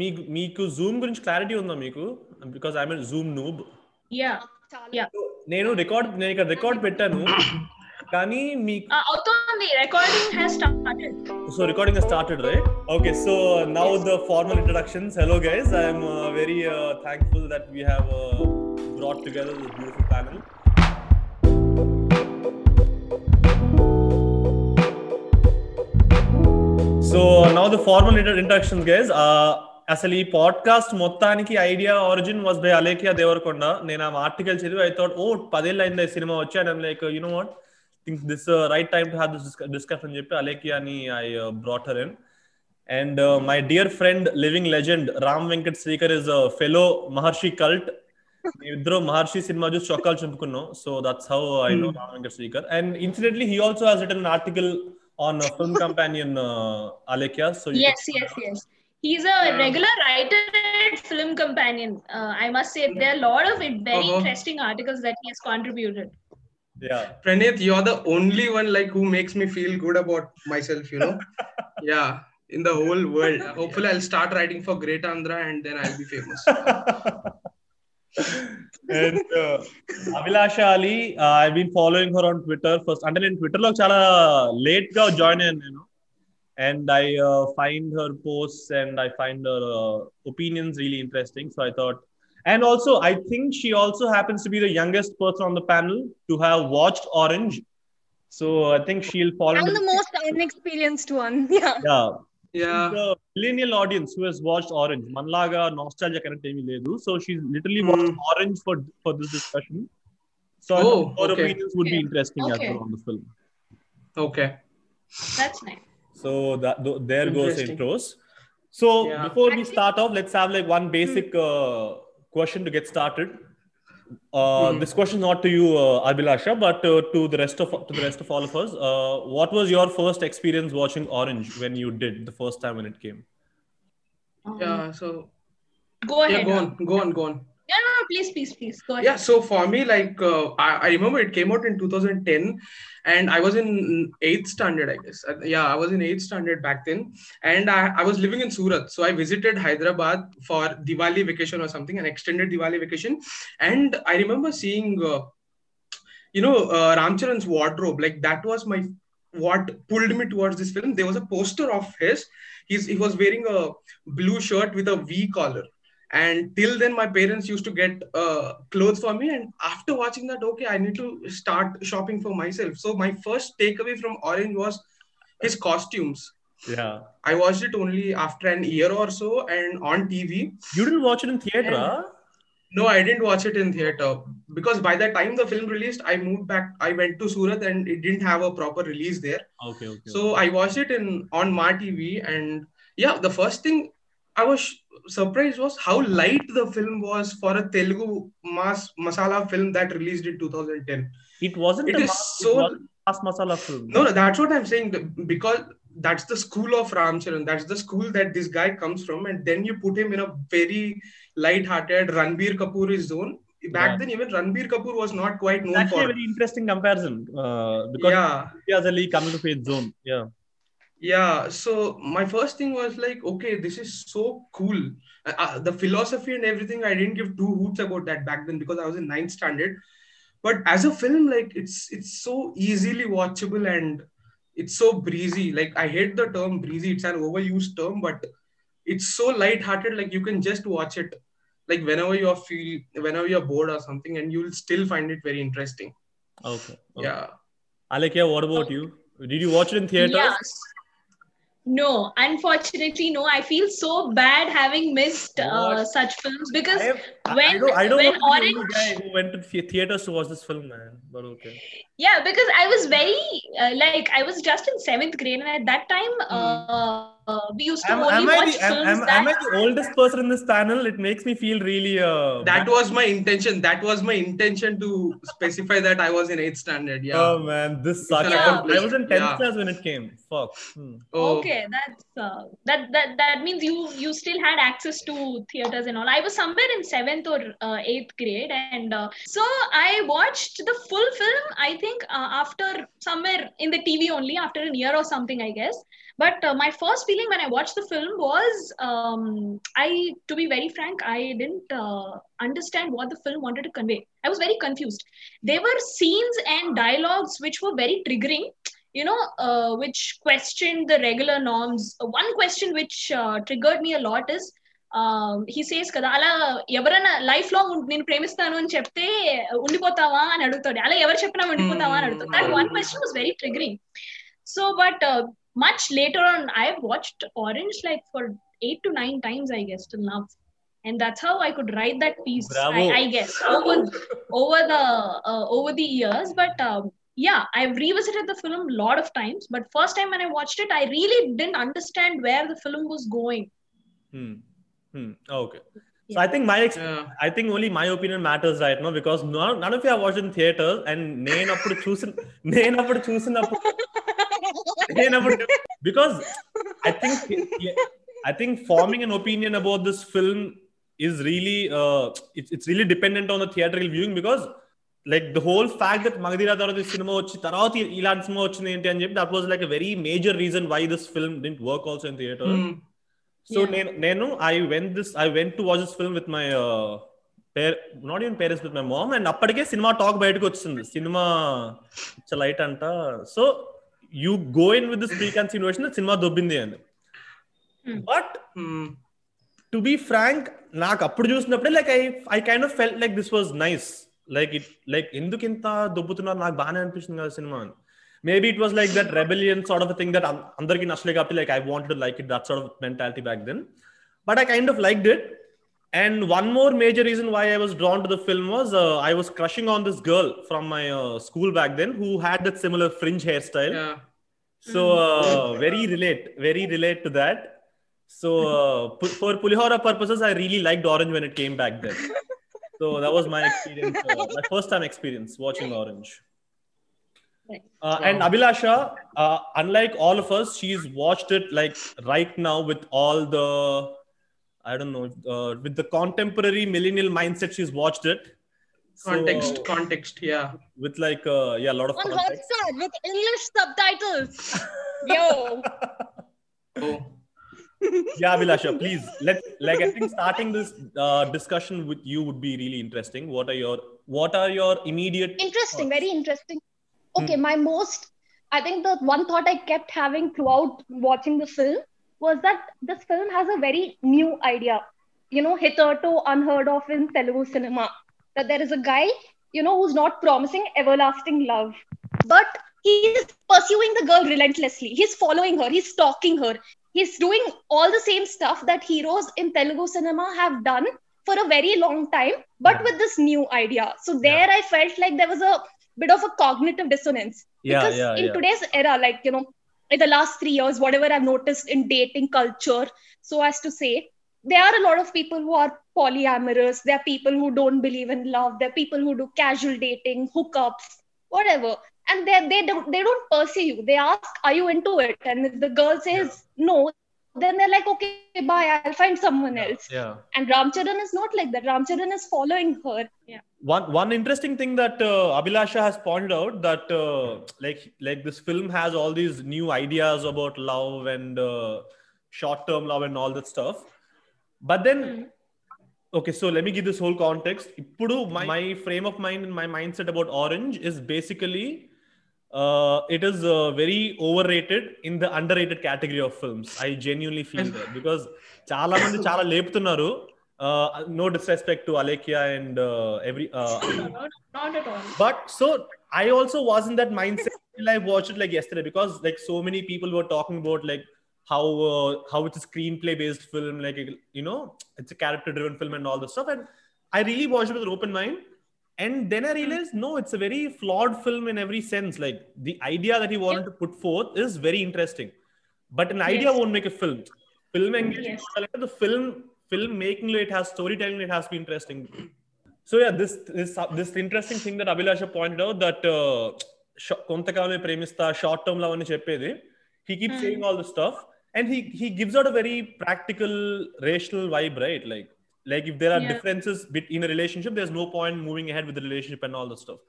మీకు మీకు జూమ్ గురించి క్లారిటీ ఉందా మీకు? Because I mean zoom noob నేను రికార్డ్ నేను ఇక్కడ రికార్డ్ పెట్టాను. కానీ మీకు అవుతోంది. Recording has started so recording started right okay so now the formal introductions hello guys I'm very thankful that we have brought together this beautiful panel. So now the formal introductions guys అసలు ఈ podcast మొత్తానికి idea origin was by Alekhya Devarakonda నేను ఆ article చదివి I thought ఓ పదేళ్ళు అయింది ఈ cinema వచ్చి. And like you know what think this right time to have this discussion అని చెప్పి అలేఖ్య అని I brought her in and my dear friend living legend Ram Venkat Srikar is fellow Maharshi cult ఇద్దరు Maharshi cinema చూసి చొక్కాలు చింపుకున్నాం. So that's how I know Ram Venkat Srikar and incidentally he also has written article on uh, film companion uh, Alekhya. So yes, yes, yes. He's a regular writer at Film Companion. Uh, I must say there are a lot of it, very Uh-huh. interesting articles that he has contributed. yeah. Pranit, you're the only one like who makes me feel good about myself, you know? yeah, in the whole world. Hopefully, I'll start writing for Great Andhra and then I'll be famous. and uh, Abhilasha Ali I been following her on Twitter first అంటే నేను Twitter లో చాలా late గా join అయ్యాను నేను and I find her post and I find her opinions really interesting so I thought and also I think she also happens to be the youngest person on the panel to have watched orange so I think she'll follow I'm the most unexperienced one. Yeah. yeah yeah. The millennial audience who has watched orange. Manlaga nostalgia kind of లేదు. So she's literally mm. watched orange for for this discussion. So oh, her okay. opinions would okay. be interesting okay. as well on the film. Okay. That's nice. So that th- there goes intros. So yeah. before Actually, we start off let's have like one hmm. basic uh, question to get started. Uh, Mhm. This question not to you, uh, Abhilasha, but uh, to the rest of to the rest of all of us. Uh, what was your first experience watching Orange when you did the first time when it came? Um, Yeah. So, Go ahead. yeah, go on, go on, go on. No, no, please, please, please. Go ahead. Yeah, so for me, like uh, I, I remember it came out in 2010, and I was in eighth standard, I guess. Uh, yeah, I was in eighth standard back then, and I, I was living in Surat. So I visited Hyderabad for Diwali vacation or something, an extended Diwali vacation, and I remember seeing, uh, you know, uh, Ramcharan's wardrobe. Like that was my what pulled me towards this film. There was a poster of his. He's he was wearing a blue shirt with a V collar and till then my parents used to get uh, clothes for me. And after watching that okay i need to start shopping for myself. So my first takeaway from orange was his costumes. Yeah. i watched it only after an year or so and on tv You didn't watch it in theater, huh? no i didn't watch it in theater. Because by the time the film released i moved back. I went to surat and it didn't have a proper release there. Okay, okay. so i watched it in on ma tv and yeah the first thing i was surprised was how light the film was for a telugu mass masala film that released in 2010 it wasn't it a is mass, so it mass masala film. no no that's what i'm saying because that's the school of ramcharan that's the school that this guy comes from and then you put him in a very light-hearted ranbir kapoor zone back Yeah. then even ranbir kapoor was not quite It's known actually for a very interesting comparison uh, because yeah Imtiaz Ali coming to faith zone. Yeah. Yeah so my first thing was like okay this is so cool uh, uh, the philosophy and everything i didn't give two hoots about that back then because i was in ninth standard but as a film like it's it's so easily watchable and it's so breezy like i hate the term breezy it's an overused term but it's so light-hearted like you can just watch it like whenever you are feel whenever you're bored or something and you'll still find it very interesting Okay. okay. yeah Alekhya, what about you? Did you watch it in theaters? Yes. No, unfortunately, no. I feel so bad having missed uh, such films because I, have, I- I when- don't, I don't when want to the Orange- guy who went to the theaters to watch this film, man. But okay. yeah, because I was very uh, like I was just in seventh grade, and at that time, uh, uh, we used to Am, only am, I watch the, am, films am, that. am I the oldest person in this panel? It makes me feel really. Uh, that bad. was my intention that was my intention to specify that i was in eighth standard yeah Oh man, this sucks. an I, was, was in 10th Yeah. class when it came. Fuck. Hmm. Oh, Okay, that's uh, that that that means you you still had access to theaters and all. I was somewhere in seventh or uh, eighth grade, and uh, so I watched the full film. I think uh, after somewhere in the TV only after a year or something, I guess. But uh, my first feeling when I watched the film was, um, I, to be very frank, I didn't uh, understand what the film wanted to convey. I was very confused. There were scenes and dialogues which were very triggering. You know, uh, which questioned the regular norms. Uh, one question which uh, triggered me a lot is he says కదా అలా ఎవరైనా life long నేను ప్రేమిస్తాను అని చెప్తే ఉండిపోతావా అని అడుగుతాడు అలా ఎవరు చెప్పినా ఉండిపోతావా అని అడుగుతాడు that one question was very triggering so but much later on i've watched orange like for eight to nine times i guess till now and that's how i could write that piece Bravo. I, I guess over over the uh, over the years but um, yeah i've revisited the film a lot of times but first time when i watched it i really didn't understand where the film was going Hmm. Hmm. Okay. So I think my ex- Yeah. I think only my opinion matters right now because none, none of you have watched in theaters and నేను అప్పుడు చూసిన నేను అప్పుడు చూసినప్పుడు నేనప్పుడు because I think I think forming an opinion about this film is really it's it's really dependent on the theatre viewing because like the whole fact that Magadheera తర్వాత ఈ cinema వచ్చి తర్వాత ఇలాంటి సినిమా వచ్చింది ఏంటి అని చెప్పి that was like very major reason why this film didn't work also in theatre so నేను నేను I went this I went to watch this film with my not even parents with my mom and అప్పటికే cinema talk బయటకు వచ్చింది. Cinema it's light అంట. So you go in with this pre consideration cinema దొబ్బింది అని Hmm. But Hmm. To be frank నాకు అప్పుడు చూసినప్పుడే like I I kind of felt like this was nice like it like ఎందుకు ఇంత దొబ్బుతున్నారు నాకు బాగానే అనిపిస్తుంది కదా సినిమా అని maybe it was like that rebellion sort of thing that అందరికి నచ్చలే కాబట్టి like I want like it that sort of mentality back then but I kind of like it And one more major reason why I was drawn to the film was uh, I was crushing on this girl from my uh, school back then who had that similar fringe hairstyle. Yeah. So uh, very relate, very relate to that. So uh, pu- for Pulihora purposes, I really liked Orange when it came back then. So that was my experience, uh, my first time experience watching Orange. Uh, And Abhilasha, uh, unlike all of us, she's watched it like right now with all the, I don't know, uh, with the contemporary millennial mindset. She's watched it. So, Context. Context. Yeah. with like uh, yeah, a lot of On context. Hotstar with English subtitles. Yo. Oh. yeah abhilasha please let like i think starting this uh, discussion with you would be really interesting what are your what are your immediate Interesting, very interesting. Okay, my most, I think the one thought I kept having throughout watching the film was that this film has a very new idea, you know, hitherto unheard of in Telugu cinema. That there is a guy, you know, who's not promising everlasting love, but he's pursuing the girl relentlessly. He's following her, he's stalking her, he's doing all the same stuff that heroes in Telugu cinema have done for a very long time, but with this new idea. So there I felt like there was a bit of a cognitive dissonance. Yeah, Because yeah, in yeah. today's era, like, you know, in the last three years, whatever I've noticed in dating culture, so as to say, there are a lot of people who are polyamorous. There are people who don't believe in love. There are people who do casual dating, hookups, whatever. And they they don't they don't pursue you. They ask, "Are you into it?" And if the girl says no, then they're like, okay, bye, I'll find someone else. Yeah. And Ramcharan is not like that. Ramcharan is following her. Yeah. One one interesting thing that uh, Abhilasha has pointed out that uh, like like this film has all these new ideas about love and uh, short term love and all that stuff. But then, mm-hmm. okay, so let me give this whole context. My, my frame of mind and my mindset about Orange is basically uh, it is uh, very overrated in the underrated category of films. I genuinely feel that because chala mandi chala leptunaru. No disrespect to Alekhya and uh, every. Uh, not, not at all. But so I also was in that mindset till I watched it like yesterday because like so many people were talking about like how how it's a screenplay based film like you know it's a character driven film and all this stuff and I really watched it with an open mind. And then I realized no, it's a very flawed film in every sense. Like the idea that he wanted to put forth is very interesting, but an idea Yes. won't make a film. Film engagement, Yes. the film film making it has storytelling, it has to be interesting. So yeah, this this this interesting thing that Abhilasha pointed out that uh, ష- కొంతకాలమే ప్రేమిస్తా short term love అని చెప్పేది he keeps saying all this stuff and he he gives out a very practical rational vibe right like like if there are Yeah. differences bet- in a relationship there's no point moving ahead with the relationship and all that stuff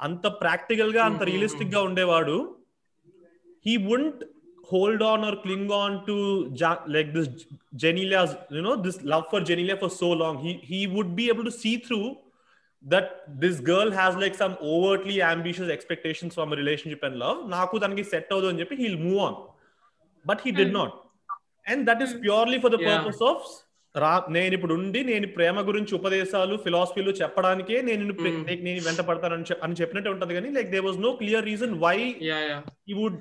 అంత practical గా అంత realistic గా ఉండేవాడు he wouldn't hold on or cling on to ja- like this Genelia's, you know, this love for Genelia for so long. He he would be able to see through that this girl has like some overtly ambitious expectations from a relationship and love. నాకు దానికి set అవుదు అని చెప్పి he'll move on. But he did Hmm. not. And that is purely for the Yeah. రా నేను ఇప్పుడు ఉండి నేను ప్రేమ గురించి ఉపదేశాలు ఫిలాసఫీలు చెప్పడానికే నేను నేను వెంట పడతాను అని చెప్పినట్టు ఉంటది కానీ like they was no clear reason why he would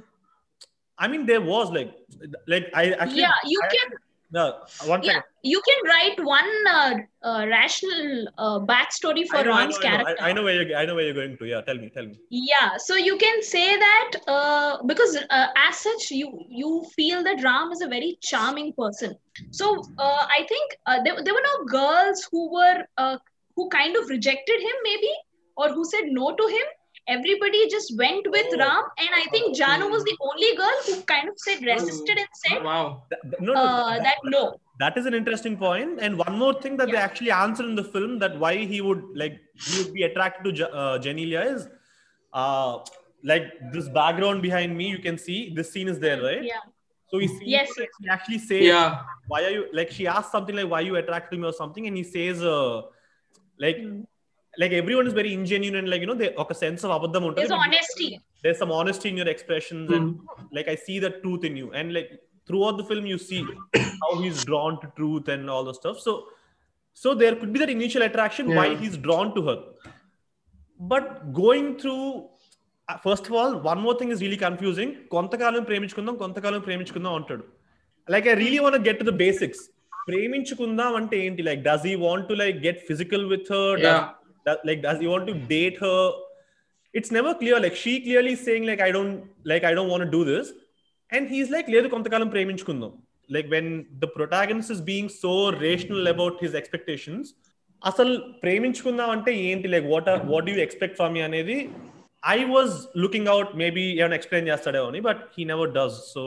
I mean they was like like I you can actually Yeah, you can yeah, one yeah, second. you can write one uh, uh, rational uh, backstory for I know, Ron's know, I know, character. I, I know where you're, I know where you're going to yeah tell me tell me Yeah, so you can say that uh, because uh, as such you you feel that Ram is a very charming person. So uh, I think uh, there, there were no girls who were uh, who kind of rejected him maybe or who said no to him. Everybody just went with Oh. Ram, and I think Janu was the only girl who kind of said resisted and said Wow. Th- th- no, no uh, that, that no. that is an interesting point and one more thing that they actually answer in the film that why he would like he would be attracted to Je- uh, Genelia is uh like this background behind me you can see this scene is there right Yeah. so he sees Yes, yes. he actually says Yeah. why are you like she asks something like why you attracted to me or something and he says uh like Mm like everyone is very ingenuine and like you know they ఒక sense of అబద్ధం ఉంటుంది There's honesty. there's some honesty in your expressions and like i see the truth in you and like throughout the film you see how he's drawn to truth and all the stuff so so there could be that initial attraction why Yeah. he's drawn to her but going through uh, first of all one more thing is really confusing కొంతకాలం ప్రేమించుకుందాం కొంతకాలం ప్రేమించుకుందాం అంటాడు like i really want to get to the basics ప్రేమించుకుందాం అంటే ఏంటి like does he want to like get physical with her does, Yeah. that, like does he want to date her it's never clear like she clearly is saying like i don't like i don't want to do this and he's like కొంతకాలం ప్రేమించుకుందాం like when the protagonist is being so rational about his expectations అసలు ప్రేమించుకుందాం అంటే ఏంటి like what what you expect from me అనేది I was looking out maybe ఏమైనా explain చేస్తాడేమో అని but he never does so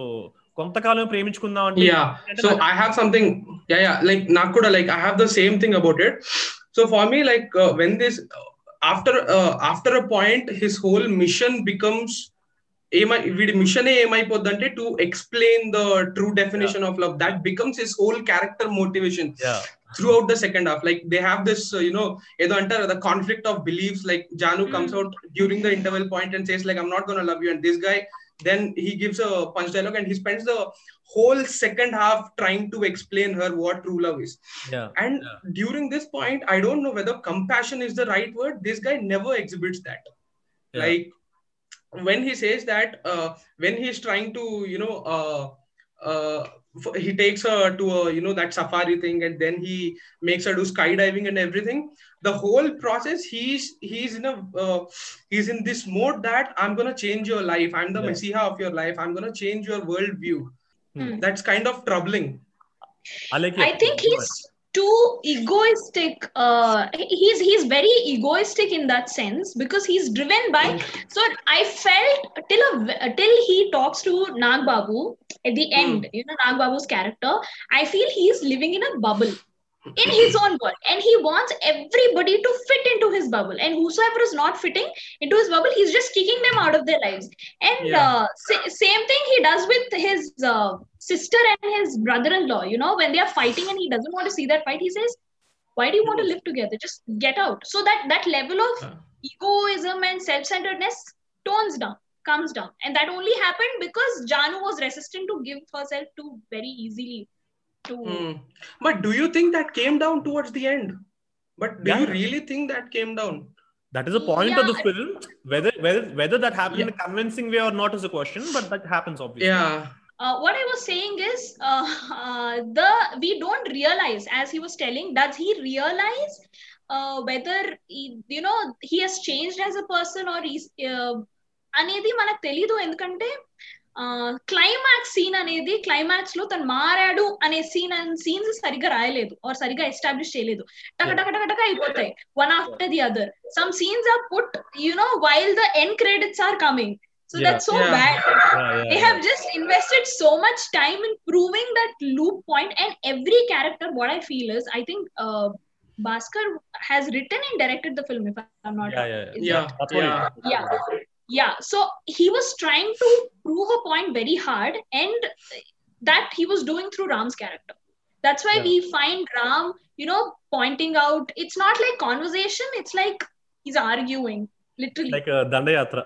కొంతకాలం ప్రేమించుకుందాం అంటే yeah so i have something yeah yeah like nakuda like i have the same thing so for me like uh, when this after uh, after a point his whole mission becomes ఏమై వీడి machine ఏమైపోద్దంటే to explain the true definition of love that becomes his whole character motivation Yeah. throughout the second half like they have this uh, you know the conflict of beliefs like janu comes Mm. out during the interval point and says like i'm not going to love you and this guy then he gives a punch dialogue and he spends the whole second half trying to explain her what true love is yeah and Yeah. during this point i don't know whether compassion is the right word this guy never exhibits that Yeah. like when he says that uh, when he's trying to you know uh, uh, he takes her to a you know that safari thing and then he makes her do skydiving and everything. The whole process he's he's in a uh, he's in this mode that i'm going to change your life. I'm the Yeah. messiah of your life. I'm going to change your worldview. Hmm. that's kind of troubling. Alek, I think he's too egoistic. Uh, he's he's very egoistic in that sense because he's driven by. So I felt till a, till he talks to Nag Babu at the end, you know Nag Babu's character. I feel he's living in a bubble in his own world, and he wants everybody to fit into his bubble. And whosoever is not fitting into his bubble, he's just kicking them out of their lives. And Yeah. uh, sa- same thing he does with his uh, sister and his brother-in-law. You know, when they are fighting and he doesn't want to see that fight, he says, "Why do you want to live together? Just get out." So that that level of Yeah. egoism and self-centeredness tones down, comes down, and that only happened because Janu was resistant to give herself to very easily to. Hmm. But do you think that came down towards the end? But do you Yeah. really think that came down? that is a point of the Yeah. film whether whether whether that happened in Yeah. a convincing way or not is a question but that happens obviously Yeah. Uh, what I was saying is, uh, uh, the we don't realize, as he was telling, does he realize uh, whether he, you know he has changed as a person or he's uh, అనేది మనకు తెలీదు ఎందుకంటే climax scene అనేది climax లో తను మారాడు అనే scene scenes సరిగ్గా రాయలేదు ఆర్ సరిగ్గా ఎస్టాబ్లిష్ చేయలేదు టక టక టక టక అయిపోతాయి one after the other some scenes are put you know while the end credits are coming so Yeah. That's so Yeah. Bad Yeah, yeah, they yeah. have just invested so much time in proving that loop point and every character what i feel is i think uh, Bhaskar has written and directed the film if i'm not yeah, wrong. yeah, Is yeah. Yeah. that- That's what Yeah. it is. yeah yeah so he was trying to prove a point very hard and that he was doing through ram's character that's why Yeah. we find ram you know pointing out it's not like conversation it's like he's arguing literally Like a Dandayatra.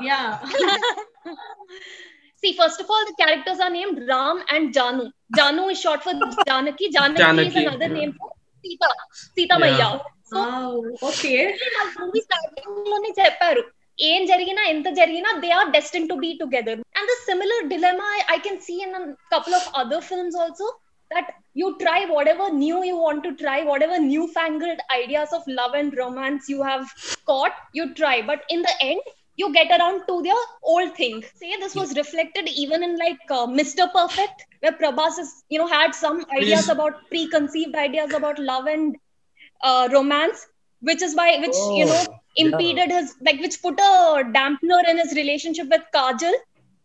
yeah See, first of all, the characters are named Ram and Janu. Janu is short for Janaki. Janaki, is Janaki, another yeah. name for Sita. Sita Yeah. Maya. So, wow okay movie starting లోనే చెప్పారు ఏం జరిగినా ఎంత జరిగినా they are డెస్టిన్ to be together and the similar dilemma I can see in couple of other films also that you try whatever new you want to try whatever newfangled ideas of love and romance you have caught you try but in the end you get around to the old thing say this was reflected even in like uh, mr perfect where prabhas is you know had some ideas Please. about preconceived ideas about love and uh, romance which is why which you know oh, impeded his like which put a dampener in his relationship with Kajal.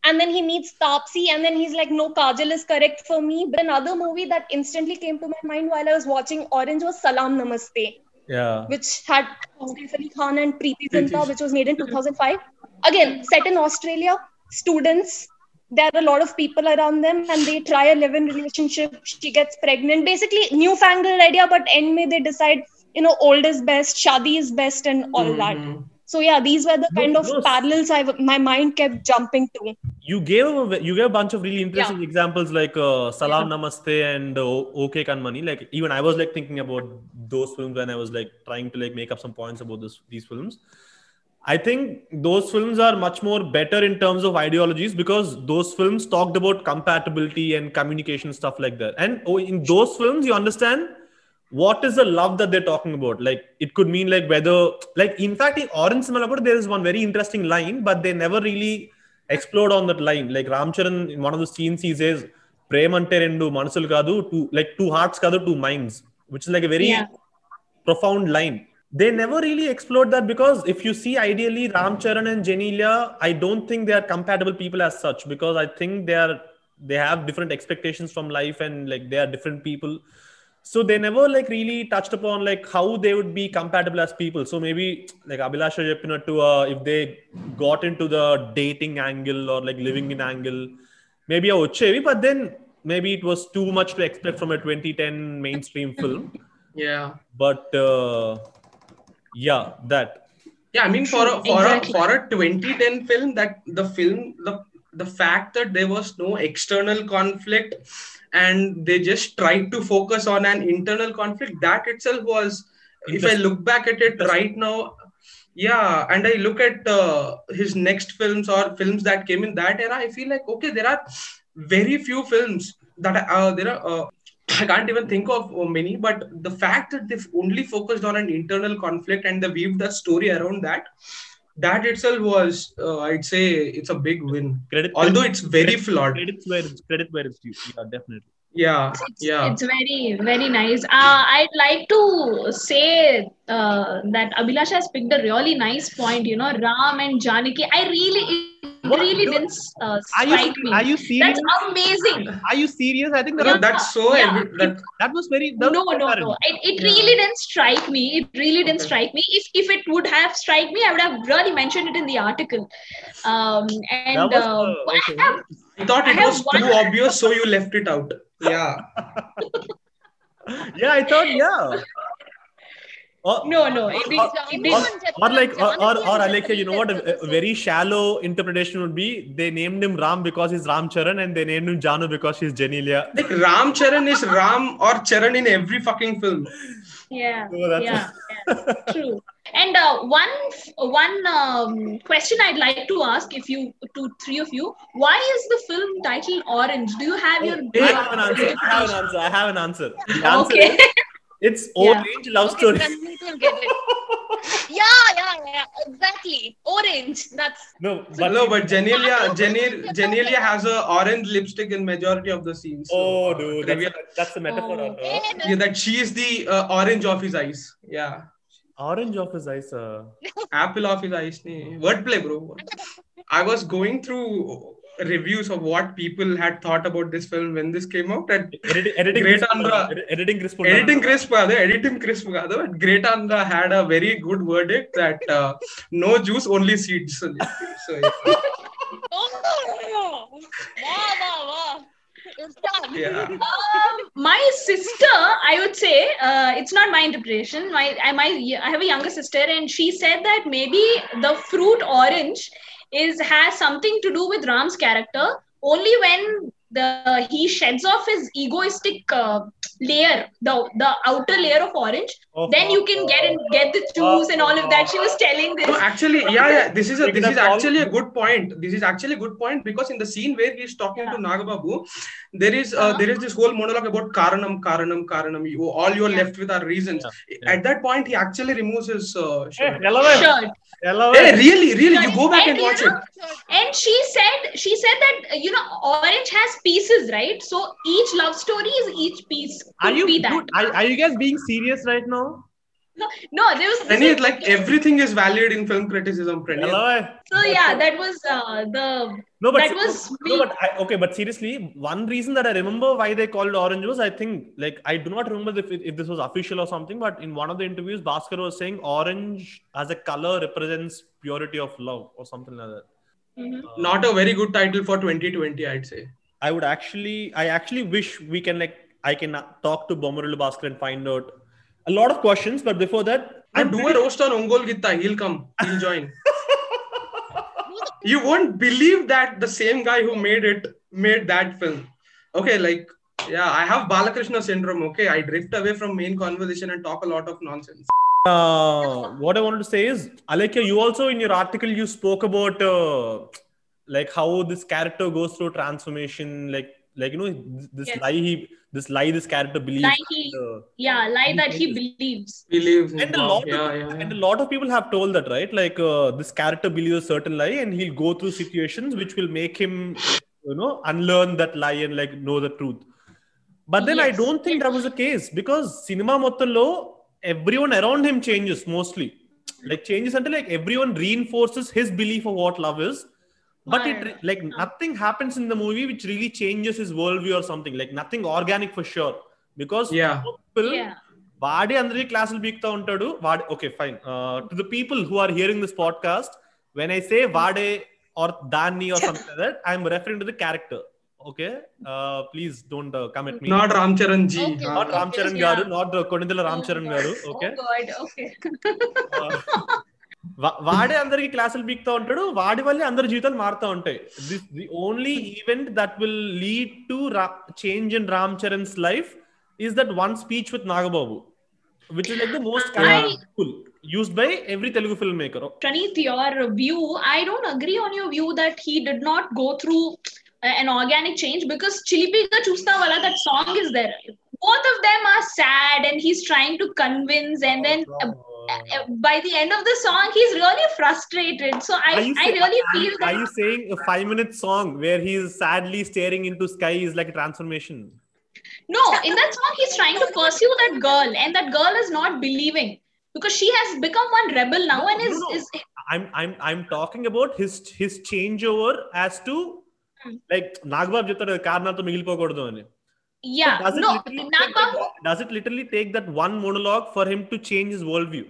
And then he meets Taapsee, and then he's like, No, Kajal is correct for me. But another movie that instantly came to my mind while I was watching Orange was Salam Namaste, Yeah. which had Saif Ali Khan and Preity Zinta, which was made in 2005. Again, set in Australia, students, there are a lot of people around them, and they try a live in relationship. She gets pregnant. Basically, newfangled idea, but end may they decide, you know, old is best, Shadi is best, and all that. Mhm. So yeah, these were the No, kind of those- parallels I my mind kept jumping to. You gave a, you gave a bunch of really interesting examples like uh, Salam Namaste and uh, OK Kanmani. Like even I was like thinking about those films when I was like trying to like make up some points about this these films. I think those films are much more better in terms of ideologies because those films talked about compatibility and communication stuff like that. And oh, in those films, you understand what is the love that they're talking about. Like it could mean like whether like in fact in Orange Cinema there is one very interesting line, but they never really explored on that line. Like ramcharan in one of the scenes he says, "Prem ante rendu manasulu kadu, two like two hearts kadu, two minds," which is like a very profound line. They never really explored that because if you see ideally Ram Charan and Genelia, I don't think they are compatible people as such because I think they are they have different expectations from life and like they are different people. So they never like really touched upon like how they would be compatible as people. So maybe like Abhilasha Jeppinattu, uh, if they got into the dating angle or like living in angle, maybe a Uchevi, but then maybe it was too much to expect from a 2010 mainstream film. Yeah. But uh, yeah, that. Yeah, I mean, for a for Exactly. a for a 2010 film, that the film the the fact that there was no external conflict and they just tried to focus on an internal conflict, that itself was. If I look back at it right now, yeah, and I look at uh, his next films or films that came in that era, I feel like okay, there are very few films that uh, there are. Uh, I can't even think of uh, many, but the fact that they've only focused on an internal conflict and they weaved the story around that, that itself was, uh, I'd say, it's a big win. Credit, Although it's very flawed. credit where it's credit where it's due. Yeah, definitely. Yeah, it's, yeah. it's very very nice uh, i'd like to say uh, that abhilasha has picked a really nice point you know ram and janaki i really it What? Really No. didn't uh, Are you strike me are you serious? that's amazing Are you serious? I think that, No, was, that's so Yeah. evi- that that was very. That no was no no it, it Yeah. really didn't strike me it really didn't Okay. strike me if if it would have strike me i would have really mentioned it in the article um and was, uh, uh, I have I thought it have was one- too obvious, so you left it out. Yeah. Yeah, I thought yeah. Or, no no or, it, it or, or like or, or, or Alekhya, you know what? A, a very shallow interpretation would be they named him Ram because he's Ram Charan and they named him Janu because she's Genelia. Like Ram Charan is Ram or Charan in every fucking film. yeah So yeah, yeah true and uh, one one um, question i'd like to ask if you to three of you why is the film titled orange do you have your I have an answer. I have an answer. I have an answer. The answer okay is it's orange love story. Ranveer will get it. yeah, yeah, yeah, exactly. Orange. That's No, but no, but Genelia, Gene- Genelia has a orange lipstick in majority of the scenes. So, oh, uh, dude, trivia- that's, that's a metaphor. Oh. on her. Yeah, that she is the uh, orange of his eyes. Yeah, Orange of his eyes. Uh, apple of his eyes. ne. Wordplay, bro. I was going through reviews of what people had thought about this film when this came out and editing great crisp, andra uh, editing crisp editing crisp uh, editing but great andhra had a very good verdict that uh, no juice only seeds so, so yeah. Yeah. Uh, my sister, I would say, uh, it's not my interpretation. My I, my I have a younger sister, and she said that maybe the fruit orange is has something to do with Ram's character. Only when the he sheds off his egoistic uh, layer, the the outer layer of orange, then you can get and get the juice and all of that. She was telling this. No, actually, yeah, yeah. This is a this is actually a good point. This is actually a good point because in the scene where he's talking to Nagababu, there is uh, Uh-huh. there is this whole monologue about Karanam, Karanam, Karanam. You, all you're Yeah. left with are reasons. yeah. At that point, he actually removes his uh, shirt. Shirt. Hey, really, really, you go back And and you watch know, it. and she said she said that you know orange has pieces right so each love story is each piece Are could you be that dude, are, are you guys being serious right now? no, no there was this Pranit, is- like everything is valid in film criticism, Pranit. Hello? so yeah that was uh, the No, but that was no, but I, okay, but seriously, one reason that I remember why they called orange was I think like I do not remember if, if this was official or something, but in one of the interviews, Bhaskar was saying orange as a color represents purity of love or something like that. Mhm. Uh, Not a very good title for 2020, I'd say. I would actually, I actually wish we can like I can talk to Bommarillu Bhaskar and find out a lot of questions. But before that, And I'm do a roast on Ongole Gitta. He'll come. He'll join. you won't believe that the same guy who made it made that film. Okay, like yeah, I have Balakrishna syndrome. Okay, I drift away from main conversation and talk a lot of nonsense. uh, what I wanted to say is, Alekhya, you also in your article you spoke about uh, like how this character goes through transformation like like you know this yes. lie he this lie this character believes lie he, uh, yeah lie that he believes believes and a lot yeah, of, yeah, yeah. and a lot of people have told that right like uh, this character believes a certain lie and he'll go through situations which will make him you know unlearn that lie and like know the truth but then yes. i don't think that was the case because cinema motello everyone around him changes mostly like changes until like everyone reinforces his belief of what love is but it like uh, nothing happens in the movie which really changes his worldview or something. Like nothing organic for sure. Because yeah. people, yeah. vaadi will be ikthuntadu okay fine. Uh, to the people who are hearing this podcast when i say vaade or "danny" or something i am referring to the character. Okay? Uh, please don't uh, me. Not ramcharan ji. Not ramcharan oh, okay. garu yeah. not konidela ramcharan garu okay? Oh, వాడే అందరికి క్లాసులు బీక్తా ఉంటాడు వాడి వల్లే అందరి జీవితాలు మారుతా ఉంటాయి this the only event that will lead to change in Ram Charan's life is that one speech with Nagababu which is like the most I- used by every Telugu filmmaker. Pranit, your view, I don't agree on your view that he did not go through uh, an organic change because Chilipiga Chusta Wala, that song is there. Both of them are sad and he's trying to convince, and then uh, uh, by the end of the song, he's really frustrated. So I, Are you I say- really are feel you- that. Are you saying a five minute song where he's sadly staring into sky is like a transformation? No, in that song, he's trying to pursue that girl, and that girl is not believing because she has become one rebel now and is, No, no. is I'm I'm I'm talking about his his changeover as to Hmm. like Nagababu చెప్తాడు కదా, కారణాలతో మిగిలిపోకూడదు అని yeah. does it No, literally take that, does it literally take that one monologue for him to change his worldview?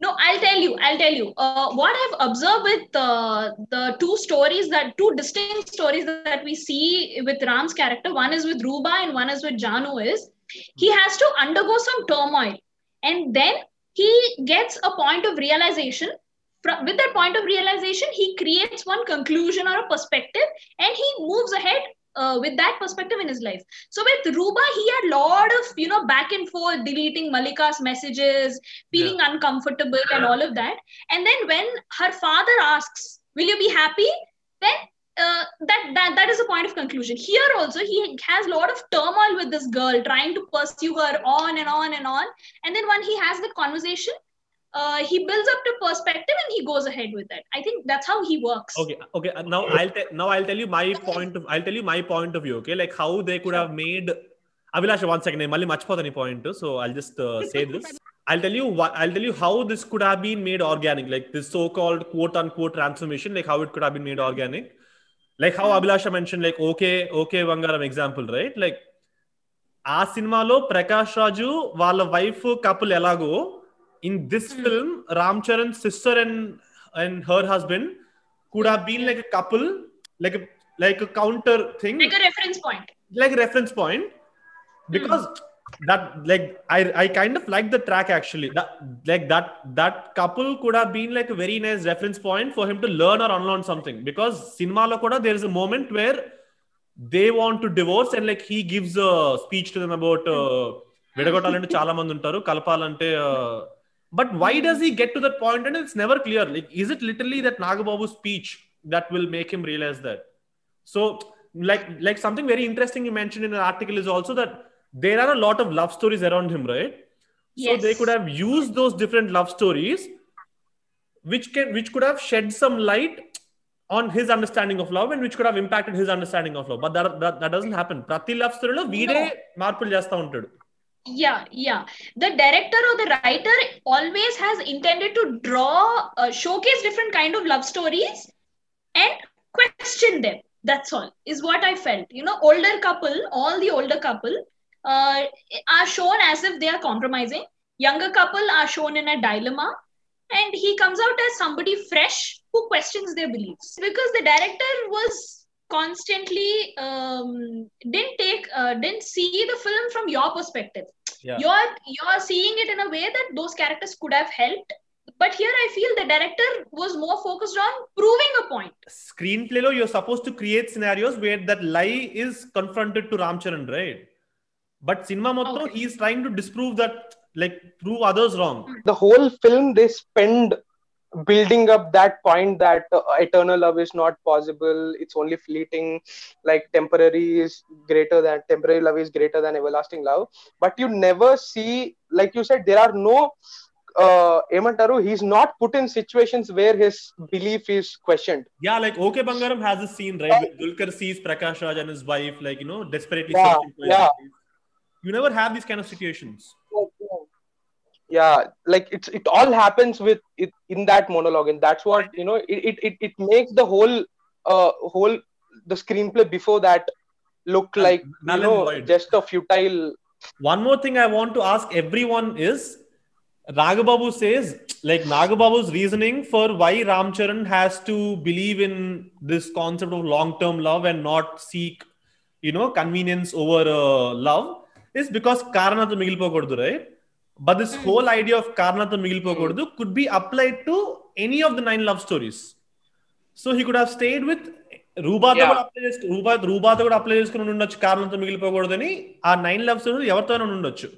No, I'll tell you. I'll tell you. Uh, what I've observed with uh, the two stories that two distinct stories that we see with Ram's character, one is with Ruba and one is with Janu, is he has to undergo some turmoil, and then he gets a point of realization. With that point of realization, he creates one conclusion or a perspective, and he moves ahead uh, with that perspective in his life. So with Ruba, he had a lot of you know back and forth, deleting Malika's messages, feeling uncomfortable and all of that. And then when her father asks, "Will you be happy?" Then uh, that that that is a point of conclusion. Here also, he has a lot of turmoil with this girl, trying to pursue her on and on and on. And then when he has the conversation uh, he builds up the perspective and he goes ahead with it. I think that's how he works. Okay, uh, okay. Uh, now I'll te- now I'll tell you my point. Of, I'll tell you my point of view. Okay, like how they could have made. Avilash, one second. I'm any point. So I'll just uh, say this. I'll tell you what. I'll tell you how this could have been made organic. Like this so-called quote-unquote transformation. Like how it could have been made organic. Like how Abhilasha mentioned. Like okay, okay, Bangaram example, right? Like ఆ సినిమాలో ప్రకాష్ రాజు వాళ్ళ wife couple ఎలాగో in this Hmm. Film Ram Charan sister and and her husband could have been like couple like like counter thing Like a reference point. like a reference point because that like I I kind of like the track actually that like that that couple could have been like a very nice reference point for him to learn or unlearn something because cinema lo kuda there is a moment where they want to divorce and like he gives a speech to them about uh, విడగొట్టాలంటే చాలా మంది ఉంటారు కలపాలంటే but why hmm. does he get to that point? And it's never clear. Like, is it literally that Nagababu's speech that will make him realize that? So, like, like something very interesting you mentioned in an article is also that there are a lot of love stories around him, right? Yes. So they could have used those different love stories, which can which could have shed some light on his understanding of love and which could have impacted his understanding of love. But that that, that doesn't happen. Prati love story lo Vide Marpul counted. Yeah, yeah. The director or the writer always has intended to draw, uh, showcase different kind of love stories and question them. That's all, is what I felt. You know, older couple, all the older couple uh, are shown as if they are compromising. Younger couple are shown in a dilemma. And he comes out as somebody fresh who questions their beliefs. Because the director was constantly um, didn't take uh, didn't see the film from your perspective Yeah. you're you're seeing it in a way that those characters could have helped but here i feel the director was more focused on proving a point screenplay lo you're supposed to create scenarios where that lie is confronted to ramcharan right? But cinema motto, Okay. he's trying to disprove that, like prove others wrong. the whole film they spend building up that point that uh, eternal love is not possible it's only fleeting like temporary is greater than temporary love is greater than everlasting love but you never see like you said there are no uh, Emantaru, he's not put in situations where his belief is questioned. Yeah, like OK Bangaram has a scene, right? Yeah. Dulquer sees Prakash Raj and his wife, like, you know, desperately. Yeah, yeah. You never have these kind of situations yeah like it's it all happens with it in that monologue and that's what you know it it, it, it makes the whole uh whole the screenplay before that look like null you know void. just a futile One more thing I want to ask everyone is Ragababu says, like Nagababu's reasoning for why Ram Charan has to believe in this concept of long-term love and not seek, you know, convenience over uh, love is because Karanatha Migilpokodu, right? But this Mm. whole idea of Karanatha Migilpokodu could be applied to any of the nine love stories. So he could have stayed with రూబాతో Yeah. కూడా apply చేసుకు రూబా రూబాతో కూడా apply చేసుకుని ఉండొచ్చు కారణంతో మిగిలిపోకూడదని ఆ nine love stories ఎవరితోనైనా ఉండొచ్చు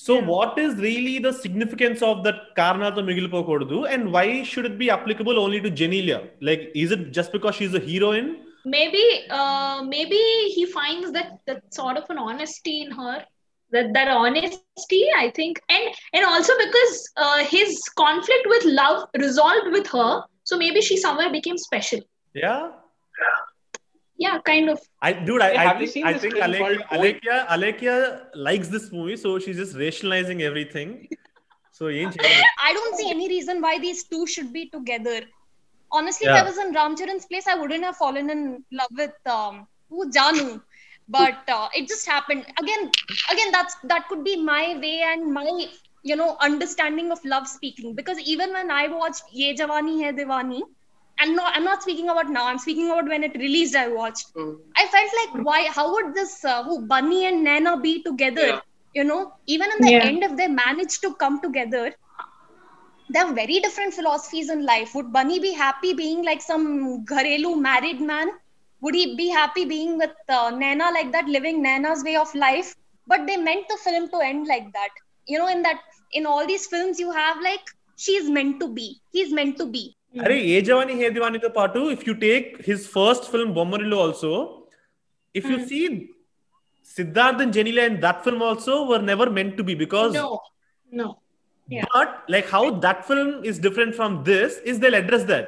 so what is really the significance of that కారణాలతో మిగిలిపోకూడదు and why should it be applicable only to Genelia like is it just because she's a heroine maybe uh, maybe he finds that that sort of an honesty in her that, that honesty i think and and also because uh, his conflict with love resolved with her so maybe she somewhere became special. Yeah. Yeah kind of. I dude i, hey, I think, I think Alekhya, Alekhya, Alekhya likes this movie so she's just rationalizing everything. So i don't see any reason why these two should be together. Honestly yeah. if i was in ramcharan's place i wouldn't have fallen in love with um, Janu. But uh, it just happened. Again, again, that's that could be my way and my you know understanding of love speaking. Because even when I watched Yeh Jawaani Hai Deewani, and no, I'm not speaking about now. I'm speaking about when it released. I watched. Mm. I felt like why? How would this uh, who Bunny and Nana be together? Yeah. You know, even in the Yeah. end, if they manage to come together, they have very different philosophies in life. Would Bunny be happy being like some gharelu married man? Would he be happy being with uh, Nana like that, living Nana's way of life? But they meant the film to end like that. You know, in that in all these films, you have like she's meant to be, he's meant to be. అరే ఏ జవాని హే దివానితో పాటు if you take his first film బొమ్మరిలో also if you Hmm. See Siddharth and జెనిలా in that film also were never meant to be because no no Yeah. But like how that film is different from this is they'll address that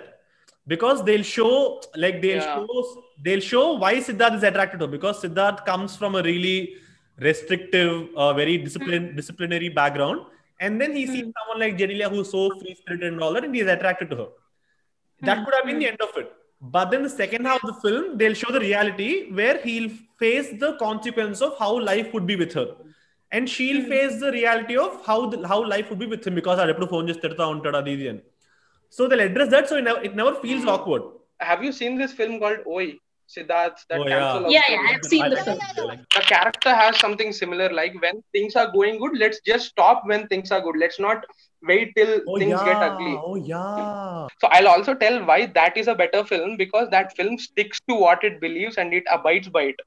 because they'll show like they'll yeah. show they'll show why Siddharth is attracted to her because Siddharth comes from a really restrictive, uh, very disciplined, mm. disciplinary background, and then he mm. sees someone like Genelia who's so free spirited and all that, and he's attracted to her. Hmm. That mm. could have been hmm. the end of it. But then the second half of the film, they'll show the reality where he'll face the consequence of how life would be with her. And she'll hmm. face the reality of how the, how life would be with him because I phone just so they'll address that so it never, it never feels mm-hmm. awkward. Have you seen this film called Oy? Siddharth, that oh, yeah. yeah. yeah, I've seen the film. The character has something similar. Like when things are going good, let's just stop when things are good. Let's not wait till oh, things yeah. get ugly. Oh yeah. So I'll also tell why that is a better film because that film sticks to what it believes and it abides by it.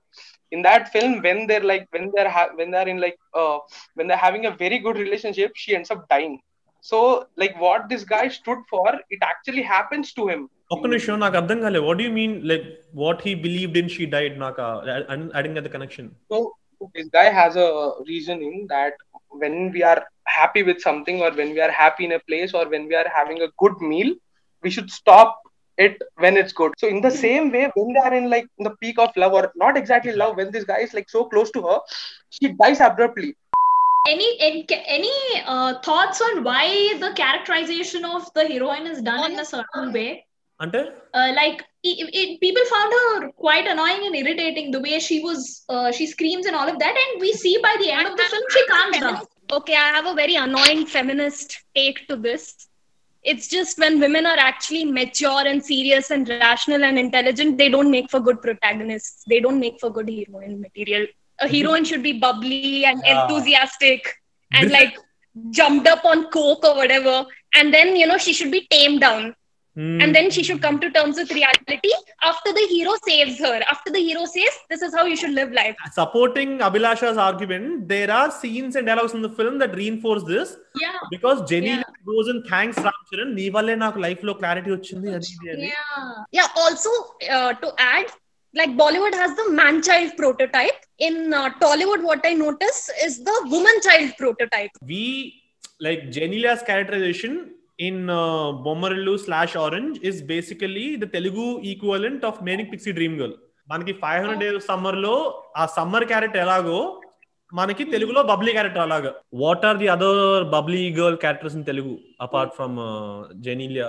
In that film, when they're like when they're ha- when they're in like uh, when they're having a very good relationship, she ends up dying. so like what this guy stood for it actually happens to him ఒక్క నిమిషం నాకు అర్థం కాలే what you mean like what he believed in she died నాకు I didn't get the connection So this guy has a reasoning that when we are happy with something or when we are happy in a place or when we are having a good meal, we should stop it when it's good. So in the same way, when they are in like in the peak of love or not exactly love, when this guy is like so close to her, she dies abruptly. Any any, any uh, thoughts on why the characterization of the heroine is done in a certain way? అంటే Uh, like it, it, people found her quite annoying and irritating the way she was uh, she screams and all of that and we see by the end of the film she calms down Okay, I have a very annoying feminist take to this. It's just when women are actually mature and serious and rational and intelligent, they don't make for good protagonists. They don't make for good heroine material A heroine should be bubbly and Yeah. enthusiastic and This- like jumped up on coke or whatever. And then, you know, she should be tamed down. And then she should come to terms with reality after the hero saves her. After the hero says, This is how you should live life. supporting Abhilasha's argument, there are scenes and dialogues in the film that reinforce this yeah because Jenny Yeah. goes and thanks Ram Charan. నీ వల్లే నాకు life లో clarity వచ్చింది అది ఇది అని yeah yeah also uh, to add like Bollywood has the man child prototype. In uh, Tollywood, what I notice is the woman child prototype. We like Genelia's characterization in uh, Bommarillu slash Orange is basically the Telugu equivalent of Manic Pixie Dream Girl. మనకి five hundred days summer లో ఆ summer character ఎలాగో మనకి తెలుగులో bubbly character అలాగా what are the other bubbly girl characters in Telugu apart from Genelia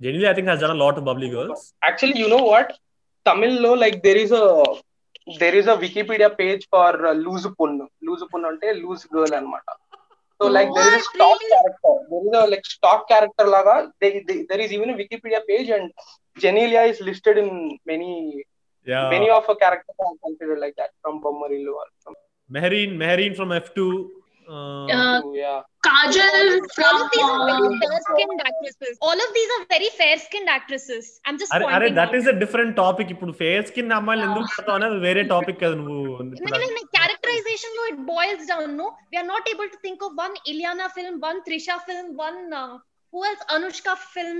Genelia I think has done a lot of bubbly girls actually you know what తమిళ్ళో like there is there is a Wikipedia page for loose pun loose పున్ అంటే loose girl అనమాట so like there is stock character there is like stock character లాగా there is even Wikipedia page and Genelia is listed in many many of character considered like that from Bommarillu Mehreen Mehreen from F two Uh, yeah. kajal all from of these are very uh, fair skinned actresses all of these are very fair skinned actresses i'm just అరే అరే pointing that out. Is a different topic ఇప్పుడు fair skin అమ్మాయిలు ఎందుకు పెడతావు అనేది వేరే topic కదా నువ్వు No, no, no, characterization no it boils down no we are not able to think of one ilyana film one trisha film one uh, who else anushka film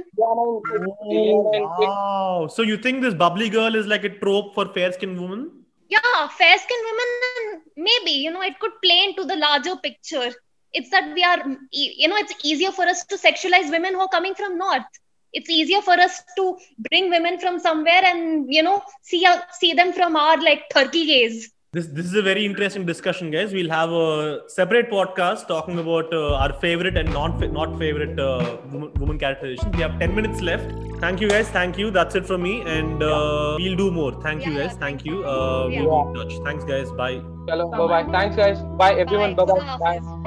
wow. So you think this bubbly girl is like a trope for fair skinned women? Yeah fair skinned women maybe you know it could play into the larger picture. It's that we are you know it's easier for us to sexualize women who are coming from north. It's easier for us to bring women from somewhere and you know see uh, see them from our like tharki gaze This this is a very interesting discussion, guys. We'll have a separate podcast talking about uh, our favorite and not not favorite uh, woman, woman characterization. We have ten minutes left. Thank you, guys. Thank you. That's it from me, and uh, we'll do more. Thank you, guys. Thank thank you. you. Uh, Yeah. We'll be in touch. Thanks, guys. Bye. Chalo, bye bye. Thanks guys. Bye everyone. Bye bye. Bye.